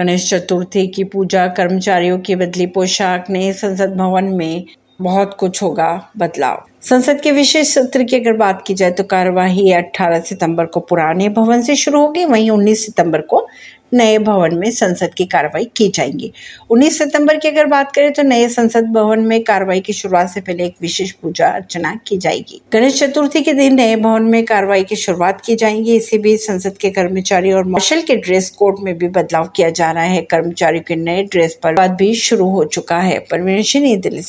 गणेश चतुर्थी की पूजा कर्मचारियों की बदली पोशाक ने संसद भवन में बहुत कुछ होगा बदलाव। संसद के विशेष सत्र की अगर बात की जाए तो कार्यवाही 18 सितंबर को पुराने भवन से शुरू होगी, वहीं 19 सितंबर को नए भवन में संसद की कार्रवाई की जाएँगी। 19 सितंबर की अगर बात करें तो नए संसद भवन में कार्रवाई की शुरुआत से पहले एक विशेष पूजा अर्चना की जाएगी। गणेश चतुर्थी के दिन नए भवन में कार्रवाई की शुरुआत की जाएगी। इसी बीच संसद के कर्मचारी और मार्शल के ड्रेस कोड में भी बदलाव किया जा रहा है। कर्मचारियों के नए ड्रेस पर बाद भी शुरू हो चुका है। परवीन नई दिल्ली